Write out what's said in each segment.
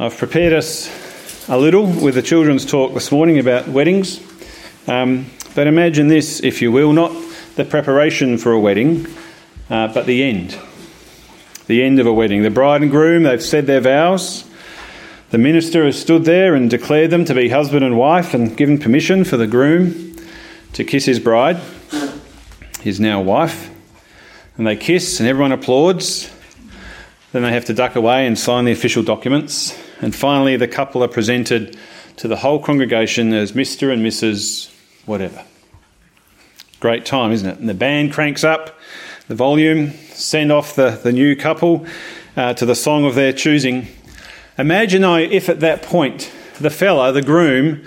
I've prepared us a little with the children's talk this morning about weddings. Um, but imagine this, if you will, not the preparation for a wedding, uh, but the end. The end of a wedding. The bride and groom, they've said their vows. The minister has stood there and declared them to be husband and wife and given permission for the groom to kiss his bride, his now wife. And they kiss, and everyone applauds. Then they have to duck away and sign the official documents. And finally, the couple are presented to the whole congregation as Mr. and Mrs. whatever. Great time, isn't it? And the band cranks up the volume, send off the, the new couple uh, to the song of their choosing. Imagine if at that point the fella, the groom,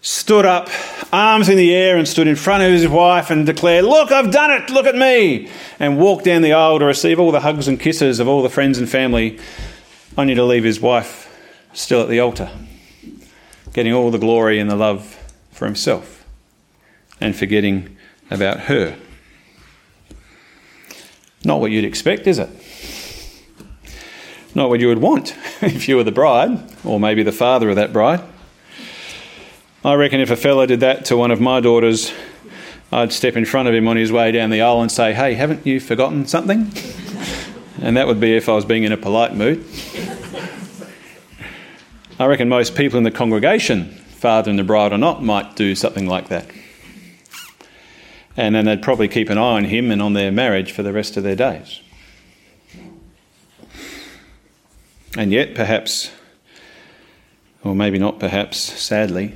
stood up, arms in the air, and stood in front of his wife and declared, Look, I've done it, look at me, and walked down the aisle to receive all the hugs and kisses of all the friends and family, only to leave his wife still at the altar, getting all the glory and the love for himself, and forgetting about her. Not what you'd expect, is it? Not what you would want if you were the bride, or maybe the father of that bride. I reckon if a fella did that to one of my daughters, I'd step in front of him on his way down the aisle and say, Hey, haven't you forgotten something? And that would be if I was being in a polite mood. I reckon most people in the congregation, father and the bride or not, might do something like that. And then they'd probably keep an eye on him and on their marriage for the rest of their days. And yet, perhaps, or maybe not perhaps, sadly,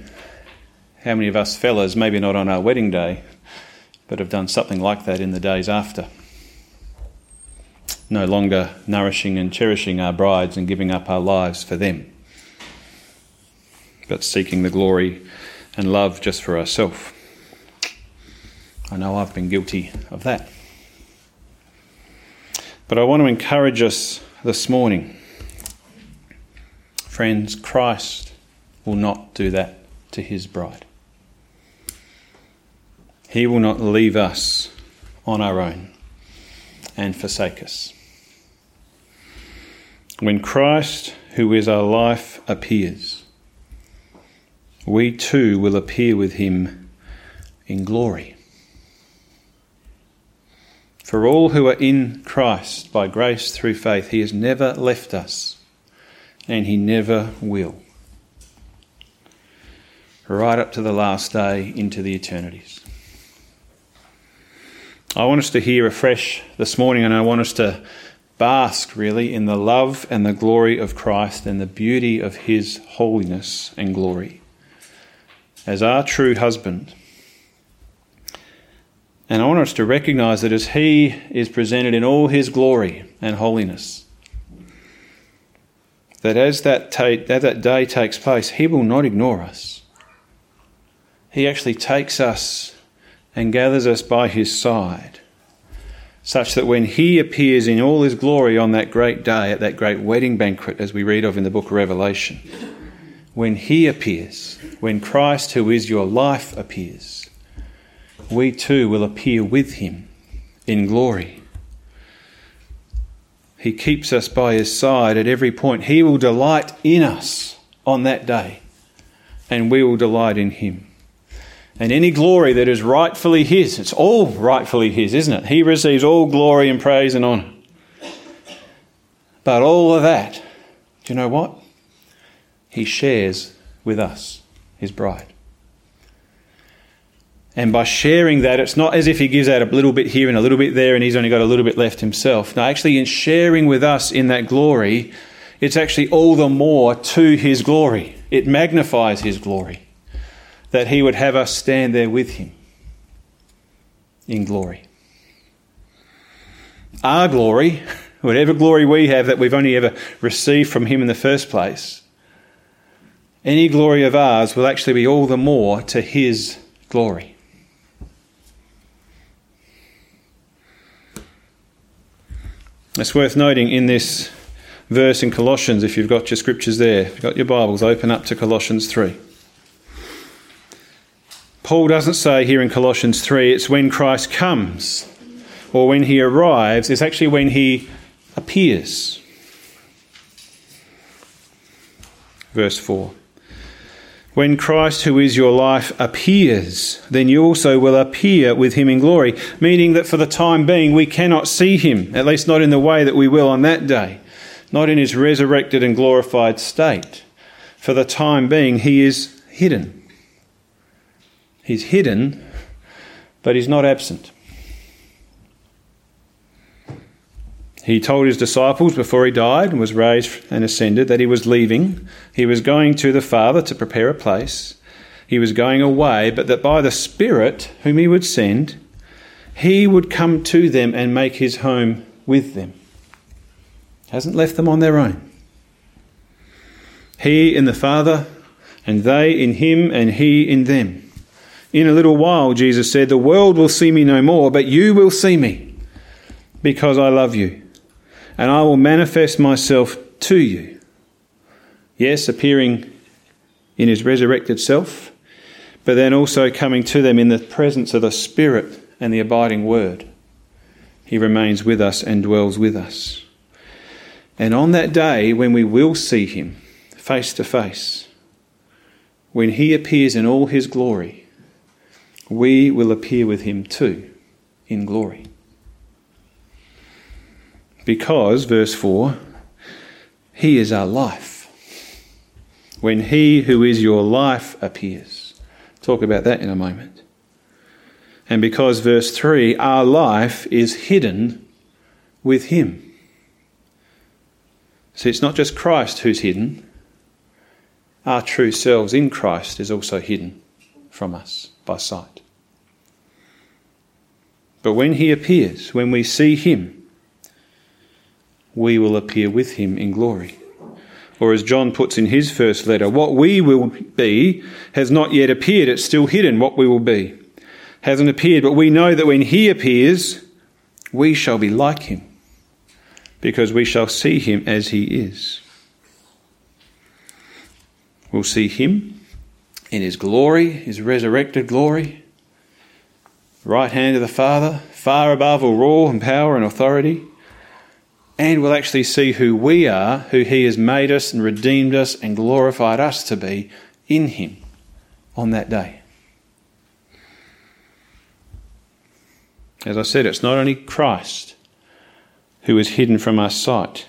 how many of us fellas, maybe not on our wedding day, but have done something like that in the days after? No longer nourishing and cherishing our brides and giving up our lives for them, but seeking the glory and love just for ourselves. I know I've been guilty of that. But I want to encourage us this morning. Friends, Christ will not do that to his bride. He will not leave us on our own and forsake us. When Christ, who is our life, appears, we too will appear with him in glory. For all who are in Christ by grace through faith, he has never left us and he never will. Right up to the last day into the eternities. I want us to hear afresh this morning, and I want us to bask really in the love and the glory of Christ and the beauty of His holiness and glory as our true husband. And I want us to recognize that as He is presented in all His glory and holiness, that as that, ta- that day takes place, He will not ignore us. He actually takes us and gathers us by his side, such that when he appears in all his glory on that great day, at that great wedding banquet, as we read of in the book of Revelation, when he appears, when Christ, who is your life, appears, we too will appear with him in glory. He keeps us by his side at every point. He will delight in us on that day, and we will delight in him and any glory that is rightfully His. It's all rightfully His, isn't it? He receives all glory and praise and honour. But all of that, do you know what? He shares with us, His bride. And by sharing that, it's not as if He gives out a little bit here and a little bit there and He's only got a little bit left Himself. No, actually, in sharing with us in that glory, it's actually all the more to His glory. It magnifies His glory that he would have us stand there with him in glory. Our glory, whatever glory we have that we've only ever received from him in the first place, any glory of ours will actually be all the more to his glory. It's worth noting in this verse in Colossians, if you've got your scriptures there, if you've got your Bibles, open up to Colossians 3. Paul doesn't say here in Colossians 3 it's when Christ comes or when he arrives, it's actually when he appears. Verse 4. When Christ, who is your life, appears, then you also will appear with him in glory, meaning that for the time being we cannot see him, at least not in the way that we will on that day, not in his resurrected and glorified state. For the time being, he is hidden. He's hidden, but he's not absent. He told his disciples before he died and was raised and ascended that he was leaving. He was going to the Father to prepare a place. He was going away, but that by the Spirit, whom he would send, he would come to them and make his home with them. Hasn't left them on their own. He in the Father, and they in him, and he in them. In a little while, Jesus said, The world will see me no more, but you will see me, because I love you and I will manifest myself to you. Yes, appearing in his resurrected self, but then also coming to them in the presence of the Spirit and the abiding Word. He remains with us and dwells with us. And on that day, when we will see him face to face, when he appears in all his glory, we will appear with him too in glory. Because, verse 4, He is our life. When He who is your life appears. Talk about that in a moment. And because, verse 3, our life is hidden with Him. See, it's not just Christ who's hidden, our true selves in Christ is also hidden from us by sight. But when He appears, when we see Him, we will appear with him in glory. Or as John puts in his first letter, what we will be has not yet appeared. It's still hidden what we will be. Hasn't appeared, but we know that when he appears, we shall be like him, because we shall see him as he is. We'll see him in his glory, his resurrected glory, right hand of the Father, far above all rule and power and authority and we'll actually see who we are, who He has made us and redeemed us and glorified us to be in Him on that day. As I said, it's not only Christ who is hidden from our sight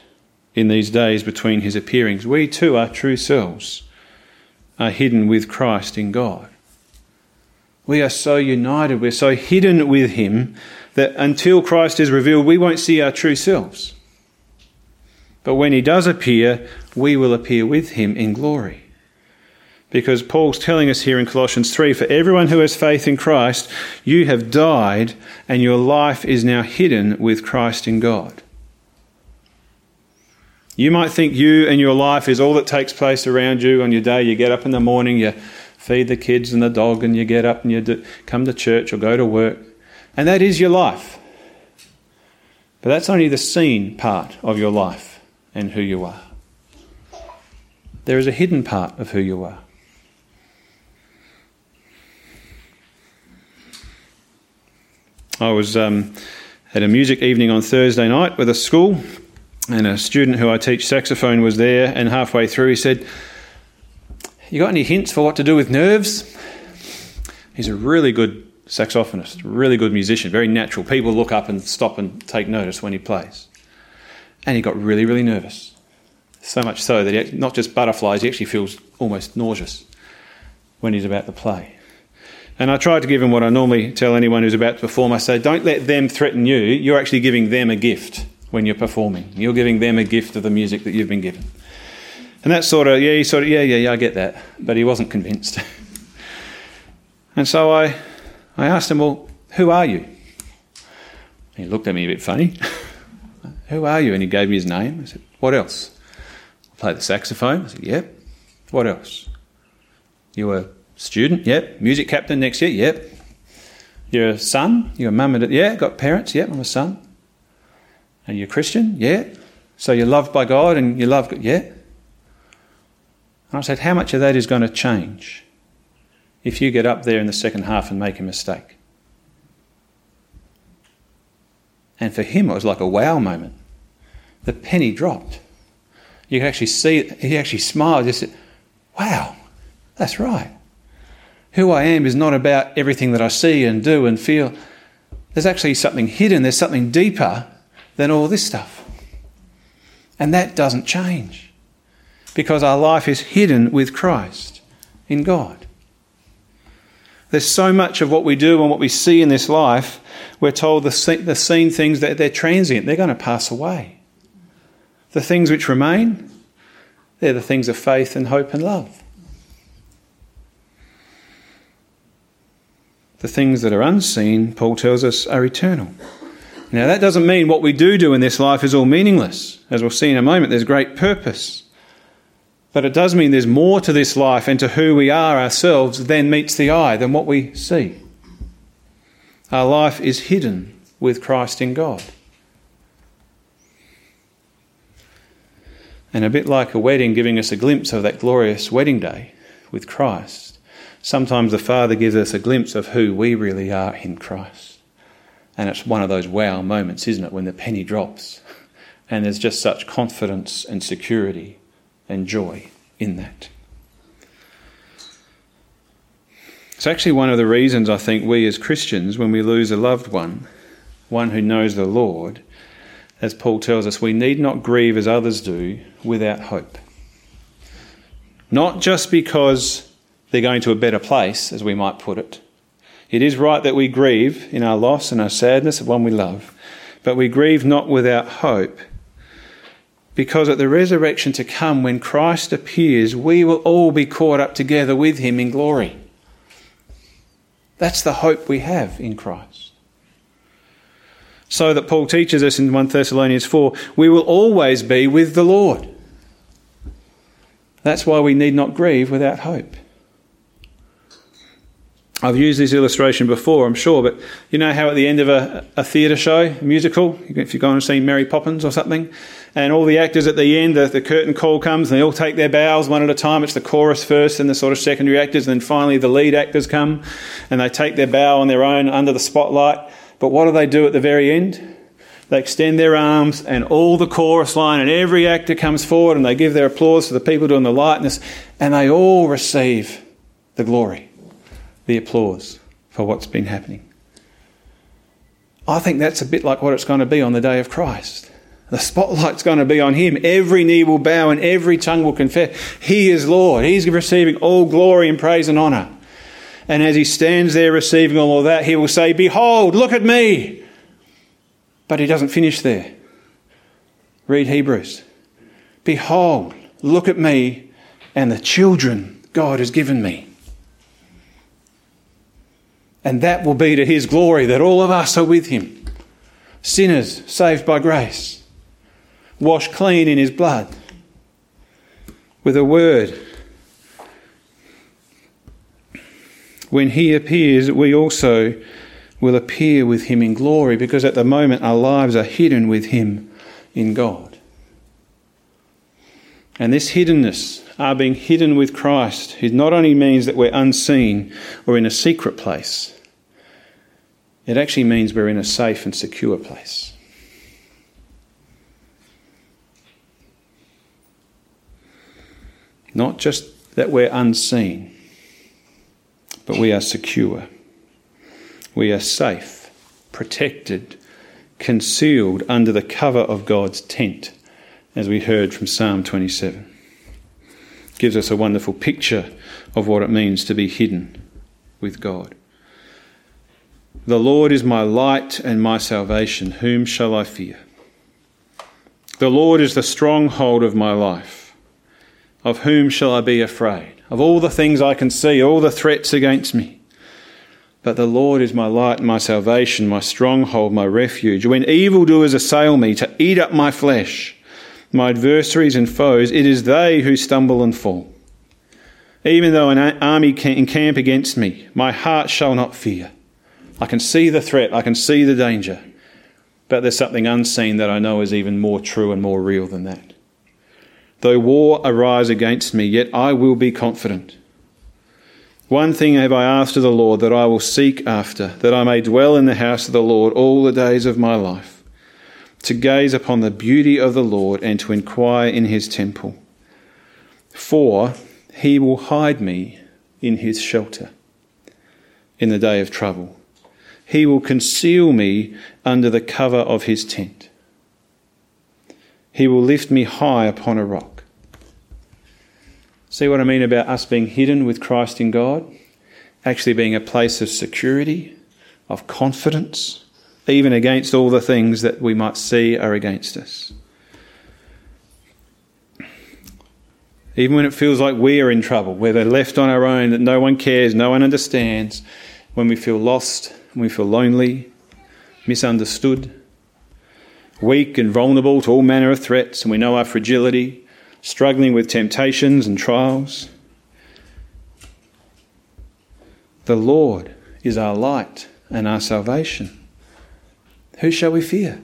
in these days between His appearings. We too, our true selves, are hidden with Christ in God. We are so united, we're so hidden with Him that until Christ is revealed, we won't see our true selves. But when he does appear, we will appear with him in glory. Because Paul's telling us here in Colossians 3 for everyone who has faith in Christ, you have died and your life is now hidden with Christ in God. You might think you and your life is all that takes place around you on your day. You get up in the morning, you feed the kids and the dog, and you get up and you do, come to church or go to work. And that is your life. But that's only the seen part of your life and who you are. There is a hidden part of who you are. I was um, at a music evening on Thursday night with a school, and a student who I teach saxophone was there. And halfway through, he said, "You got any hints for what to do with nerves?" He's a really good saxophonist, really good musician, very natural. People look up and stop and take notice when he plays. And he got really, really nervous. So much so that he, not just butterflies, he actually feels almost nauseous when he's about to play. And I tried to give him what I normally tell anyone who's about to perform. I say, don't let them threaten you. You're actually giving them a gift when you're performing. You're giving them a gift of the music that you've been given. And that sort of, yeah, he sort of, yeah, yeah, yeah, I get that. But he wasn't convinced. and so I, I asked him, well, who are you? He looked at me a bit funny. Who are you? And he gave me his name. I said, What else? I play the saxophone. I said, Yep. What else? You were a student? Yep. Music captain next year? Yep. You're a son? You're a mum and yeah, got parents? Yep, I'm a son. And you're Christian? Yeah. So you're loved by God and you love God? Yeah. And I said, How much of that is going to change if you get up there in the second half and make a mistake? And for him, it was like a wow moment the penny dropped. You could actually see, he actually smiled. Just said, wow, that's right. Who I am is not about everything that I see and do and feel. There's actually something hidden, there's something deeper than all this stuff. And that doesn't change because our life is hidden with Christ in God. There's so much of what we do and what we see in this life, we're told the, the seen things that they're transient, they're going to pass away. The things which remain, they're the things of faith and hope and love. The things that are unseen, Paul tells us, are eternal. Now, that doesn't mean what we do do in this life is all meaningless. As we'll see in a moment, there's great purpose. But it does mean there's more to this life and to who we are ourselves than meets the eye, than what we see. Our life is hidden with Christ in God. And a bit like a wedding giving us a glimpse of that glorious wedding day with Christ, sometimes the Father gives us a glimpse of who we really are in Christ. And it's one of those wow moments, isn't it, when the penny drops and there's just such confidence and security and joy in that. It's actually one of the reasons I think we as Christians, when we lose a loved one, one who knows the Lord, as Paul tells us, we need not grieve as others do without hope. Not just because they're going to a better place, as we might put it. It is right that we grieve in our loss and our sadness of one we love, but we grieve not without hope. Because at the resurrection to come, when Christ appears, we will all be caught up together with him in glory. That's the hope we have in Christ so that Paul teaches us in 1 Thessalonians 4 we will always be with the Lord. That's why we need not grieve without hope. I've used this illustration before, I'm sure, but you know how at the end of a, a theatre show, a musical, if you've gone and seen Mary Poppins or something, and all the actors at the end, the, the, curtain call comes and they all take their bows one at a time. It's the chorus first and the sort of secondary actors, and then finally the lead actors come and they take their bow on their own under the spotlight. But what do they do at the very end? They extend their arms, and all the chorus line and every actor comes forward and they give their applause to the people doing the likeness, and they all receive the glory, the applause for what's been happening. I think that's a bit like what it's going to be on the day of Christ. The spotlight's going to be on him. Every knee will bow and every tongue will confess he is Lord. He's receiving all glory and praise and honour. And as he stands there receiving all of that, he will say, Behold, look at me. But he doesn't finish there. Read Hebrews. Behold, look at me and the children God has given me. And that will be to his glory that all of us are with him. Sinners saved by grace, washed clean in his blood, with a word when he appears, we also will appear with him in glory because at the moment our lives are hidden with him in God. And this hiddenness, our being hidden with Christ, it not only means that we're unseen or in a secret place, it actually means we're in a safe and secure place. Not just that we're unseen, but we are secure. We are safe, protected, concealed under the cover of God's tent, as we heard from Psalm 27. Gives us a wonderful picture of what it means to be hidden with God. The Lord is my light and my salvation. Whom shall I fear? The Lord is the stronghold of my life. Of whom shall I be afraid? of all the things I can see, all the threats against me. But the Lord is my light and my salvation, my stronghold, my refuge. When evildoers assail me to eat up my flesh, my adversaries and foes, it is they who stumble and fall. Even though an army can encamp against me, my heart shall not fear. I can see the threat, I can see the danger, but there's something unseen that I know is even more true and more real than that. Though war arise against me, yet I will be confident. One thing have I asked of the Lord that I will seek after, that I may dwell in the house of the Lord all the days of my life, to gaze upon the beauty of the Lord and to inquire in his temple. For He will hide me in his shelter in the day of trouble. He will conceal me under the cover of his tent. He will lift me high upon a rock. See what I mean about us being hidden with Christ in God? Actually, being a place of security, of confidence, even against all the things that we might see are against us. Even when it feels like we are in trouble, where we're left on our own, that no one cares, no one understands, when we feel lost, when we feel lonely, misunderstood, weak and vulnerable to all manner of threats, and we know our fragility, struggling with temptations and trials. The Lord is our light and our salvation. Who shall we fear?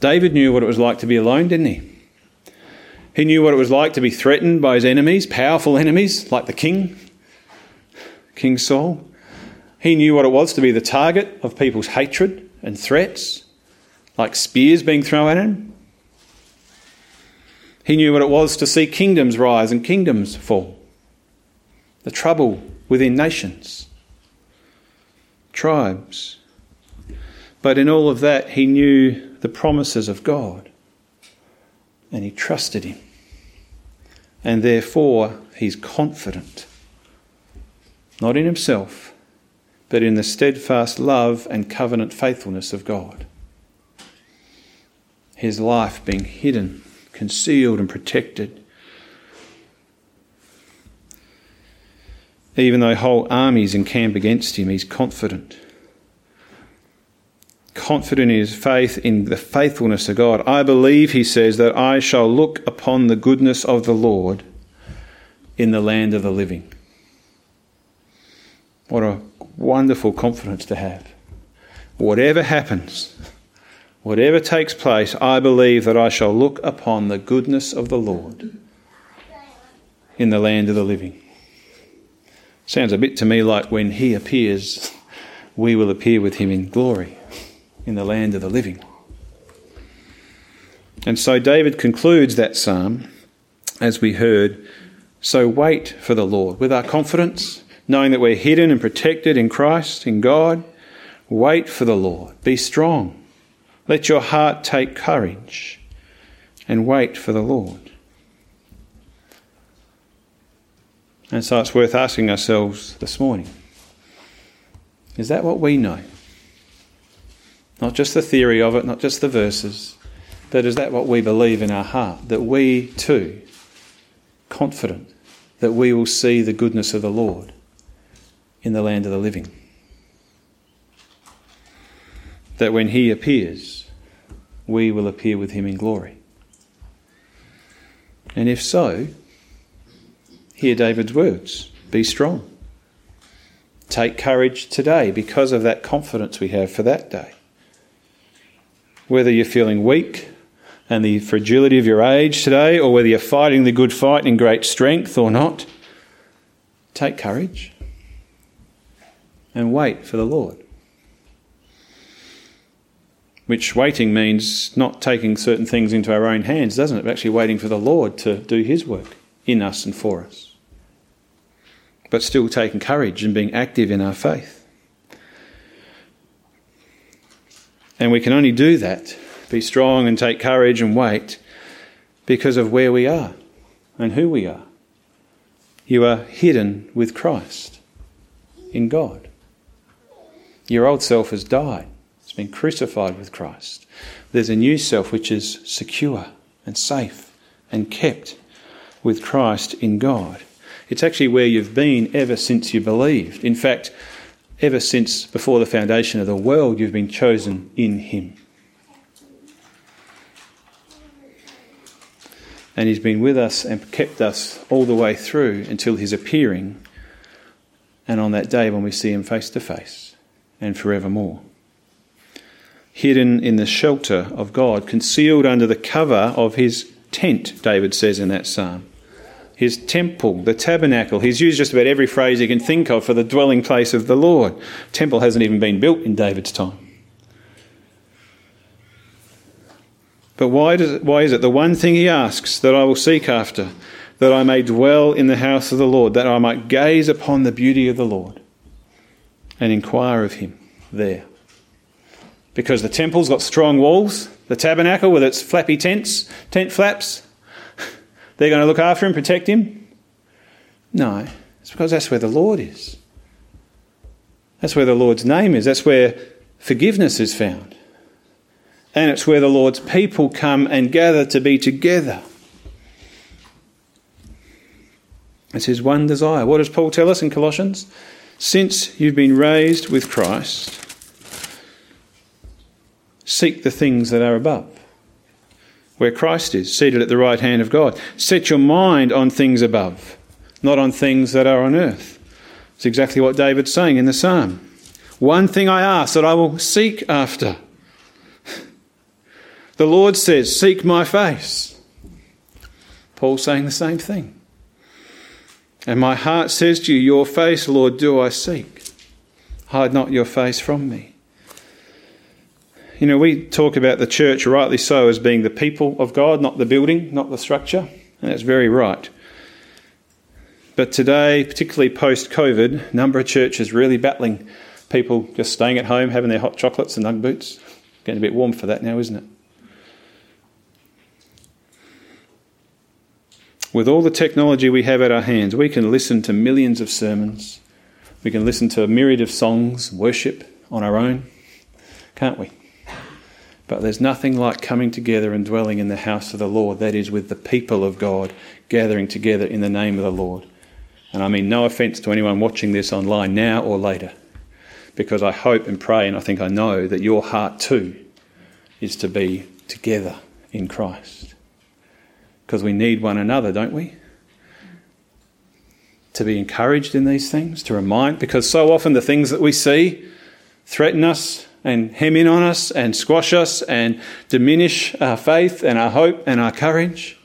David knew what it was like to be alone, didn't he? He knew what it was like to be threatened by his enemies, powerful enemies like the king, King Saul. He knew what it was to be the target of people's hatred and threats, like spears being thrown at him. He knew what it was to see kingdoms rise and kingdoms fall, the trouble within nations, tribes. But in all of that, he knew the promises of God and he trusted him. And therefore, he's confident, not in himself, but in the steadfast love and covenant faithfulness of God. His life being hidden, concealed, and protected. Even though whole armies encamp against him, he's confident. Confident in his faith in the faithfulness of God. I believe, he says, that I shall look upon the goodness of the Lord in the land of the living. What a wonderful confidence to have. Whatever happens, whatever takes place, I believe that I shall look upon the goodness of the Lord in the land of the living. Sounds a bit to me like when He appears, we will appear with Him in glory in the land of the living. And so David concludes that psalm, as we heard. So wait for the Lord with our confidence knowing that we're hidden and protected in Christ, in God. Wait for the Lord. Be strong. Let your heart take courage and wait for the Lord. And so it's worth asking ourselves this morning is that what we know? Not just the theory of it, not just the verses, but is that what we believe in our heart? That we too, confident that we will see the goodness of the Lord in the land of the living. That when he appears, we will appear with him in glory. And if so, hear David's words be strong. Take courage today because of that confidence we have for that day. Whether you're feeling weak and the fragility of your age today, or whether you're fighting the good fight in great strength or not, take courage and wait for the Lord. Which waiting means not taking certain things into our own hands, doesn't it? But actually waiting for the Lord to do His work in us and for us. But still taking courage and being active in our faith. And we can only do that, be strong and take courage and wait, because of where we are and who we are. You are hidden with Christ in God. Your old self has died, been crucified with Christ. There's a new self which is secure and safe and kept with Christ in God. It's actually where you've been ever since you believed. In fact, ever since before the foundation of the world, you've been chosen in Him. And He's been with us and kept us all the way through until His appearing and on that day when we see Him face to face and forevermore. Hidden in the shelter of God, concealed under the cover of his tent, David says in that psalm. His temple, the tabernacle. He's used just about every phrase he can think of for the dwelling place of the Lord. Temple hasn't even been built in David's time. But why, does why is it the one thing he asks that I will seek after, that I may dwell in the house of the Lord, that I might gaze upon the beauty of the Lord and inquire of him there. Because the temple's got strong walls, the tabernacle with its flappy tents, tent flaps, they're going to look after him, protect him? No, it's because that's where the Lord is. That's where the Lord's name is. That's where forgiveness is found. And it's where the Lord's people come and gather to be together. It's his one desire. What does Paul tell us in Colossians? Since you've been raised with Christ, seek the things that are above, where Christ is, seated at the right hand of God. Set your mind on things above, not on things that are on earth. It's exactly what David's saying in the psalm. One thing I ask that I will seek after the Lord says, Seek my face. Paul saying the same thing. And my heart says to you, Your face, Lord, do I seek. Hide not your face from me. You know, we talk about the church, rightly so, as being the people of God, not the building, not the structure, and that's very right. But today, particularly post COVID, a number of churches really battling people just staying at home, having their hot chocolates and Ugg boots. Getting a bit warm for that now, isn't it? With all the technology we have at our hands, we can listen to millions of sermons. We can listen to a myriad of songs, worship on our own, can't we? But there's nothing like coming together and dwelling in the house of the Lord, that is, with the people of God gathering together in the name of the Lord. And I mean no offence to anyone watching this online now or later, because I hope and pray and I think I know that your heart too is to be together in Christ because we need one another, don't we? To be encouraged in these things, to remind, because so often the things that we see threaten us and hem in on us and squash us and diminish our faith and our hope and our courage.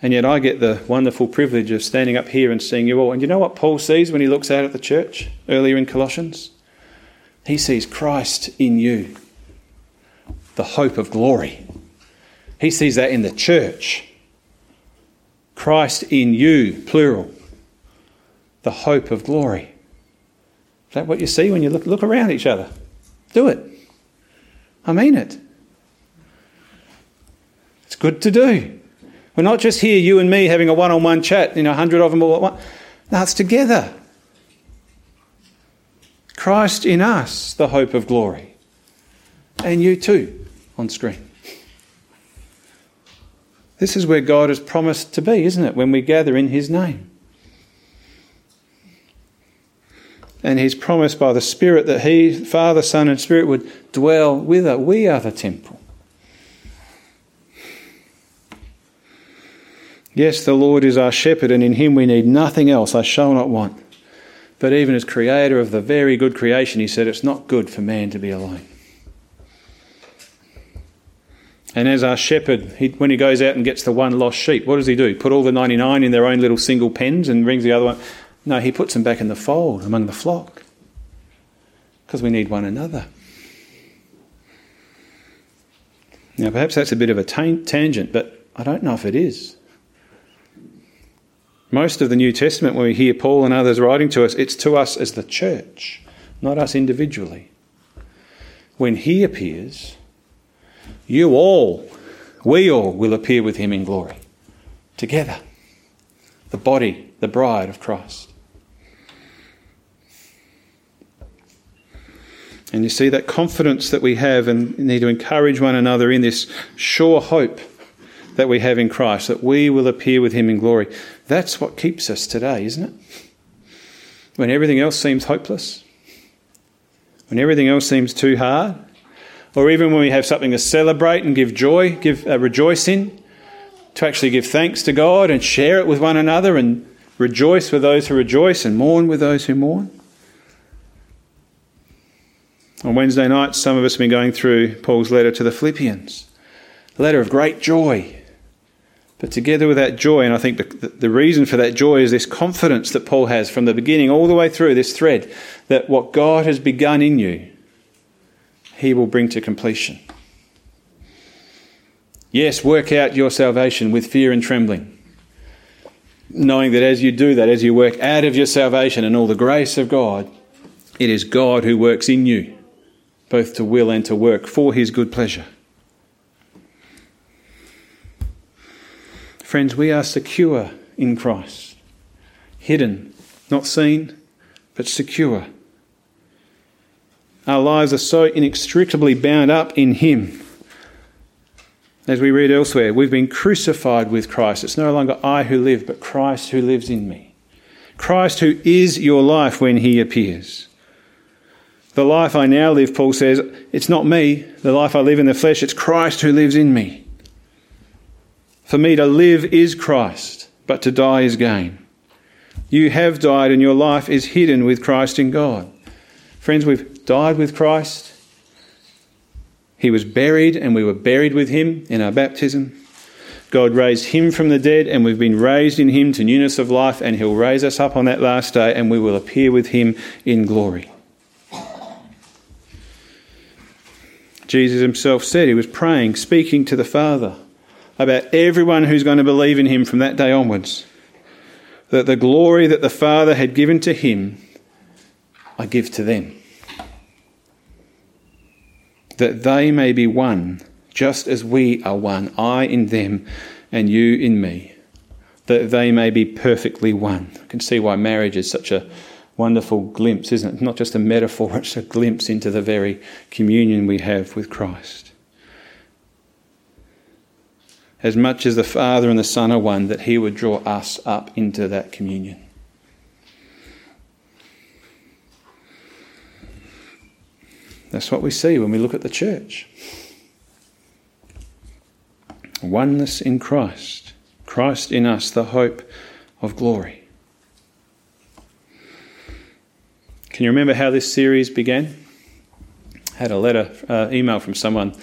And yet I get the wonderful privilege of standing up here and seeing you all. And you know what Paul sees when he looks out at the church earlier in Colossians? He sees Christ in you, the hope of glory. He sees that in the church. Christ in you, plural. The hope of glory. Is that what you see when you look, look around each other? Do it. I mean it. It's good to do. We're not just here, you and me, having a one on one chat, you know, a hundred of them all at once. No, it's together. Christ in us, the hope of glory. And you too, on screen. This is where God has promised to be, isn't it, when we gather in His name? And He's promised by the Spirit that He, Father, Son, and Spirit, would dwell with us. We are the temple. Yes, the Lord is our shepherd, and in Him we need nothing else. I shall not want. But even as creator of the very good creation, He said it's not good for man to be alone. And as our shepherd, he, when he goes out and gets the one lost sheep, what does he do? Put all the 99 in their own little single pens and brings the other one? No, he puts them back in the fold among the flock because we need one another. Now, perhaps that's a bit of a tangent, but I don't know if it is. Most of the New Testament, when we hear Paul and others writing to us, it's to us as the church, not us individually. When he appears, you all, we all will appear with him in glory together. The body, the bride of Christ. And you see that confidence that we have and need to encourage one another in this sure hope that we have in Christ, that we will appear with him in glory. That's what keeps us today, isn't it? When everything else seems hopeless, when everything else seems too hard, or even when we have something to celebrate and give joy, give uh, rejoice in, to actually give thanks to God and share it with one another and rejoice with those who rejoice and mourn with those who mourn. On Wednesday night, some of us have been going through Paul's letter to the Philippians, a letter of great joy. But together with that joy, and I think the, the reason for that joy is this confidence that Paul has from the beginning all the way through this thread that what God has begun in you, he will bring to completion. Yes, work out your salvation with fear and trembling, knowing that as you do that, as you work out of your salvation and all the grace of God, it is God who works in you, both to will and to work for his good pleasure. Friends, we are secure in Christ, hidden, not seen, but secure. Our lives are so inextricably bound up in Him. As we read elsewhere, we've been crucified with Christ. It's no longer I who live, but Christ who lives in me. Christ who is your life when He appears. The life I now live, Paul says, it's not me, the life I live in the flesh, it's Christ who lives in me. For me to live is Christ, but to die is gain. You have died, and your life is hidden with Christ in God. Friends, we've died with Christ. He was buried, and we were buried with him in our baptism. God raised him from the dead, and we've been raised in him to newness of life, and he'll raise us up on that last day, and we will appear with him in glory. Jesus himself said he was praying, speaking to the Father about everyone who's going to believe in him from that day onwards. That the glory that the Father had given to him, I give to them. That they may be one, just as we are one, I in them and you in me. That they may be perfectly one. You can see why marriage is such a wonderful glimpse, isn't it? Not just a metaphor, it's a glimpse into the very communion we have with Christ as much as the Father and the Son are one, that He would draw us up into that communion. That's what we see when we look at the church. Oneness in Christ, Christ in us, the hope of glory. Can you remember how this series began? I had a letter, uh, email from someone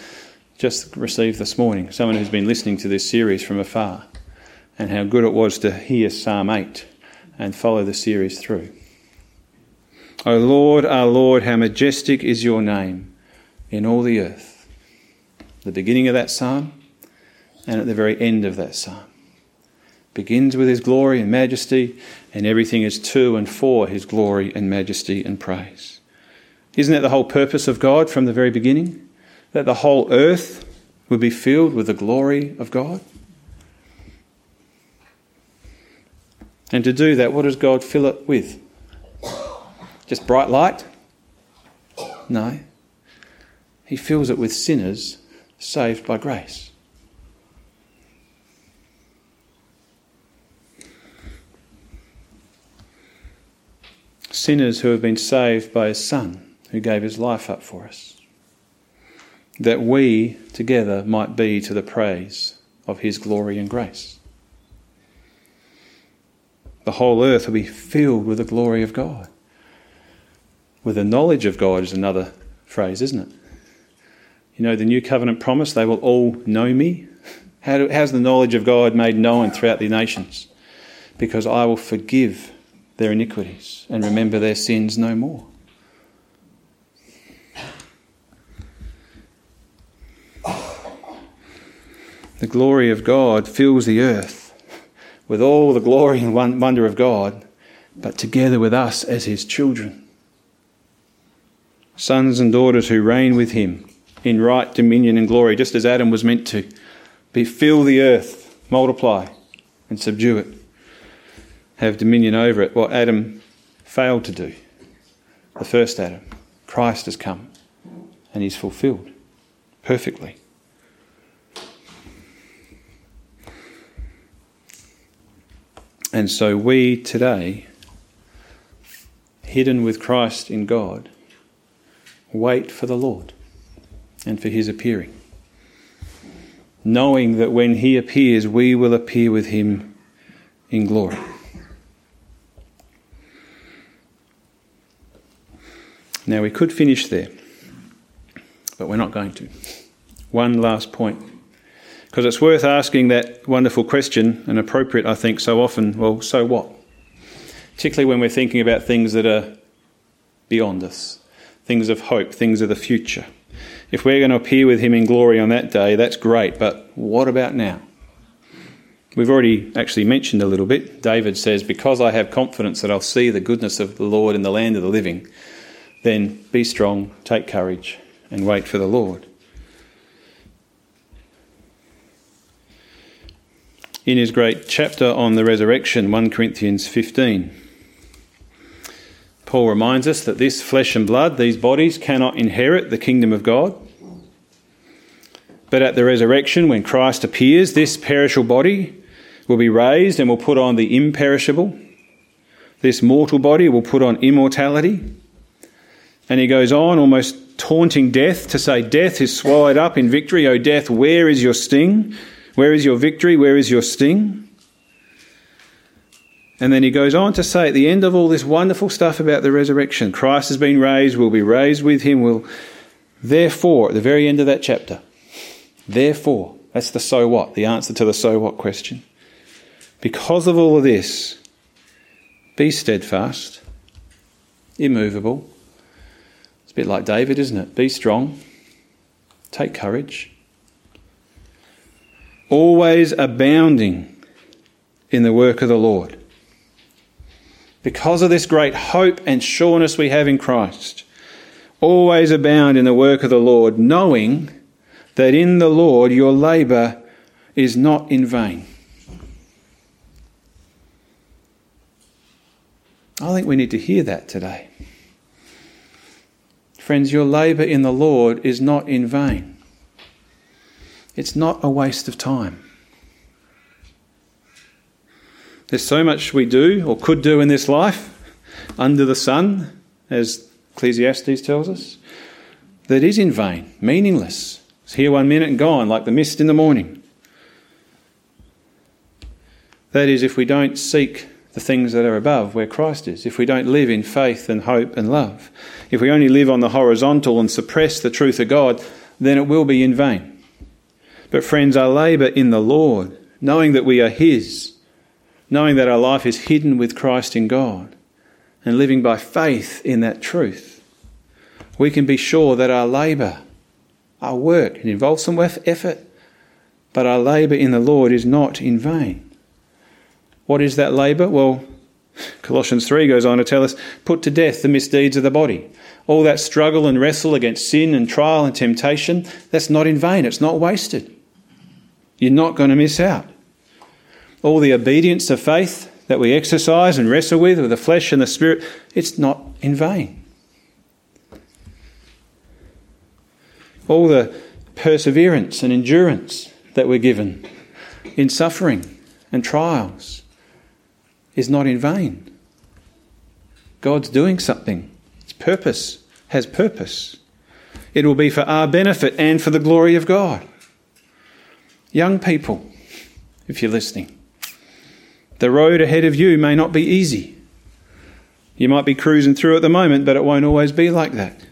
just received this morning, someone who's been listening to this series from afar, and how good it was to hear Psalm 8 and follow the series through. O Lord, our Lord, how majestic is your name in all the earth. The beginning of that psalm and at the very end of that psalm begins with his glory and majesty, and everything is to and for his glory and majesty and praise. Isn't that the whole purpose of God from the very beginning? that the whole earth would be filled with the glory of God? And to do that, what does God fill it with? Just bright light? No. He fills it with sinners saved by grace. Sinners who have been saved by His Son, who gave His life up for us that we together might be to the praise of his glory and grace. The whole earth will be filled with the glory of God. With the knowledge of God is another phrase, isn't it? You know, the new covenant promise, they will all know me. How do, how's the knowledge of God made known throughout the nations? Because I will forgive their iniquities and remember their sins no more. the glory of God fills the earth with all the glory and wonder of God, but together with us as His children. Sons and daughters who reign with Him in right dominion and glory, just as Adam was meant to. Be fill the earth, multiply, and subdue it. Have dominion over it. What Adam failed to do. The first Adam. Christ has come and he's fulfilled perfectly. And so we today, hidden with Christ in God, wait for the Lord and for his appearing, knowing that when he appears, we will appear with him in glory. Now, we could finish there, but we're not going to. One last point. Because it's worth asking that wonderful question, and appropriate, I think, so often well, so what? Particularly when we're thinking about things that are beyond us, things of hope, things of the future. If we're going to appear with him in glory on that day, that's great, but what about now? We've already actually mentioned a little bit. David says, Because I have confidence that I'll see the goodness of the Lord in the land of the living, then be strong, take courage, and wait for the Lord. In his great chapter on the resurrection, 1 Corinthians 15, Paul reminds us that this flesh and blood, these bodies, cannot inherit the kingdom of God. But at the resurrection, when Christ appears, this perishable body will be raised and will put on the imperishable. This mortal body will put on immortality. And he goes on, almost taunting death, to say, Death is swallowed up in victory. O death, where is your sting? Where is your victory? Where is your sting? And then he goes on to say at the end of all this wonderful stuff about the resurrection, Christ has been raised, we'll be raised with him, We'll... therefore, at the very end of that chapter, therefore, that's the so what, the answer to the so what question. Because of all of this, be steadfast, immovable. Bit like David, isn't it? Be strong, take courage, always abounding in the work of the Lord. Because of this great hope and sureness we have in Christ, always abound in the work of the Lord, knowing that in the Lord your labour is not in vain. I think we need to hear that today. Friends, your labour in the Lord is not in vain. It's not a waste of time. There's so much we do or could do in this life under the sun, as Ecclesiastes tells us, that is in vain, meaningless. It's here one minute and gone, like the mist in the morning. That is, if we don't seek the things that are above where Christ is, if we don't live in faith and hope and love, if we only live on the horizontal and suppress the truth of God, then it will be in vain. But, friends, our labour in the Lord, knowing that we are His, knowing that our life is hidden with Christ in God, and living by faith in that truth, we can be sure that our labour, our work, it involves some effort, but our labour in the Lord is not in vain. What is that labour? Well, Colossians 3 goes on to tell us put to death the misdeeds of the body. All that struggle and wrestle against sin and trial and temptation, that's not in vain, it's not wasted. You're not going to miss out. All the obedience of faith that we exercise and wrestle with, with the flesh and the spirit, it's not in vain. All the perseverance and endurance that we're given in suffering and trials, is not in vain. God's doing something. Its purpose has purpose. It will be for our benefit and for the glory of God. Young people, if you're listening, the road ahead of you may not be easy. You might be cruising through at the moment, but it won't always be like that.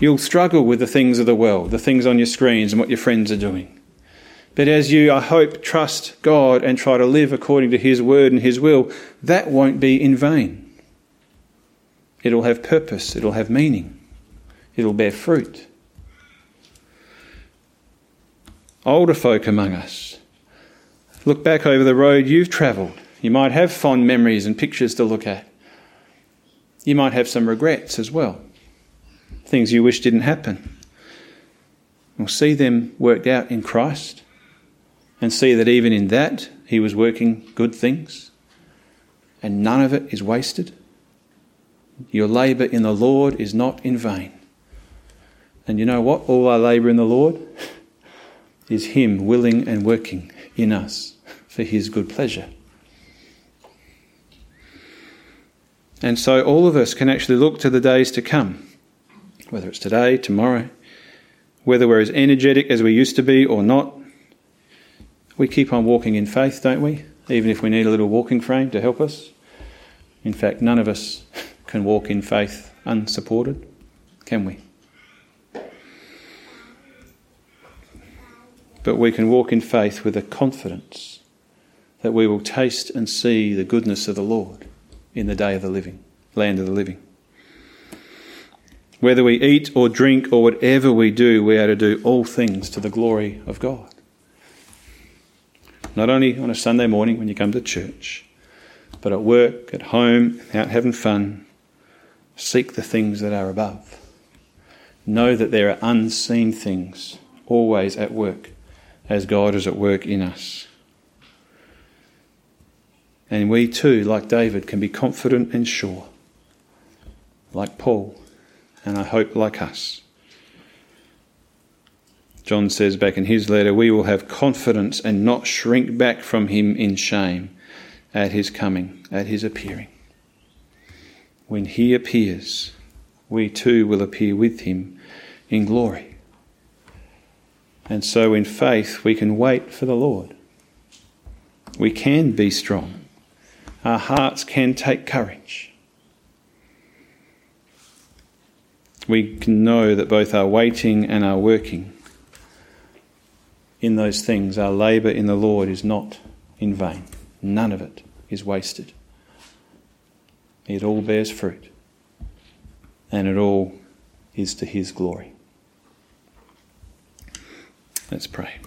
You'll struggle with the things of the world, the things on your screens, and what your friends are doing. But as you, I hope, trust God and try to live according to His word and His will, that won't be in vain. It'll have purpose, it'll have meaning, it'll bear fruit. Older folk among us, look back over the road you've travelled. You might have fond memories and pictures to look at. You might have some regrets as well, things you wish didn't happen. We'll see them worked out in Christ and see that even in that he was working good things and none of it is wasted. Your labour in the Lord is not in vain. And you know what? All our labour in the Lord is Him willing and working in us for His good pleasure. And so all of us can actually look to the days to come, whether it's today, tomorrow, whether we're as energetic as we used to be or not, we keep on walking in faith, don't we? Even if we need a little walking frame to help us. In fact, none of us can walk in faith unsupported, can we? But we can walk in faith with a confidence that we will taste and see the goodness of the Lord in the day of the living, land of the living. Whether we eat or drink or whatever we do, we are to do all things to the glory of God. Not only on a Sunday morning when you come to church, but at work, at home, out having fun. Seek the things that are above. Know that there are unseen things always at work as God is at work in us. And we too, like David, can be confident and sure, like Paul, and I hope like us. John says back in his letter, we will have confidence and not shrink back from him in shame at his coming, at his appearing. When he appears, we too will appear with him in glory. And so, in faith, we can wait for the Lord. We can be strong. Our hearts can take courage. We can know that both our waiting and our working in those things, our labour in the Lord is not in vain. None of it is wasted. It all bears fruit, and it all is to His glory. Let's pray.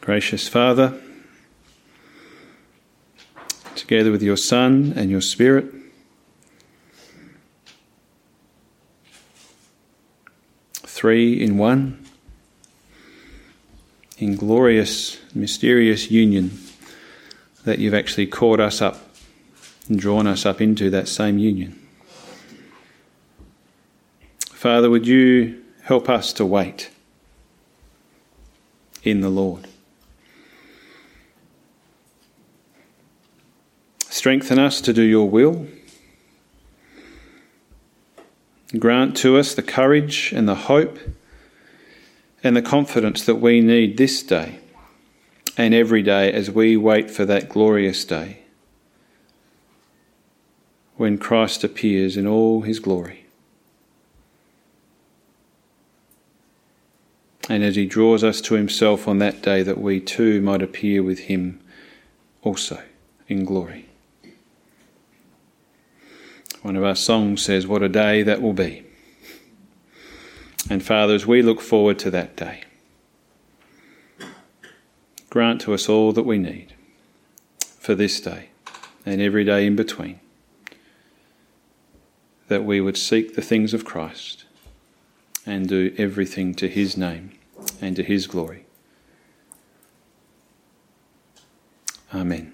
Gracious Father, together with your Son and your Spirit, three in one, in glorious, mysterious union that you've actually caught us up and drawn us up into that same union. Father, would you help us to wait in the Lord? Strengthen us to do your will Grant to us the courage and the hope and the confidence that we need this day and every day as we wait for that glorious day when Christ appears in all his glory. And as he draws us to himself on that day, that we too might appear with him also in glory. One of our songs says, What a day that will be. And Father, as we look forward to that day, grant to us all that we need for this day and every day in between, that we would seek the things of Christ and do everything to His name and to His glory. Amen.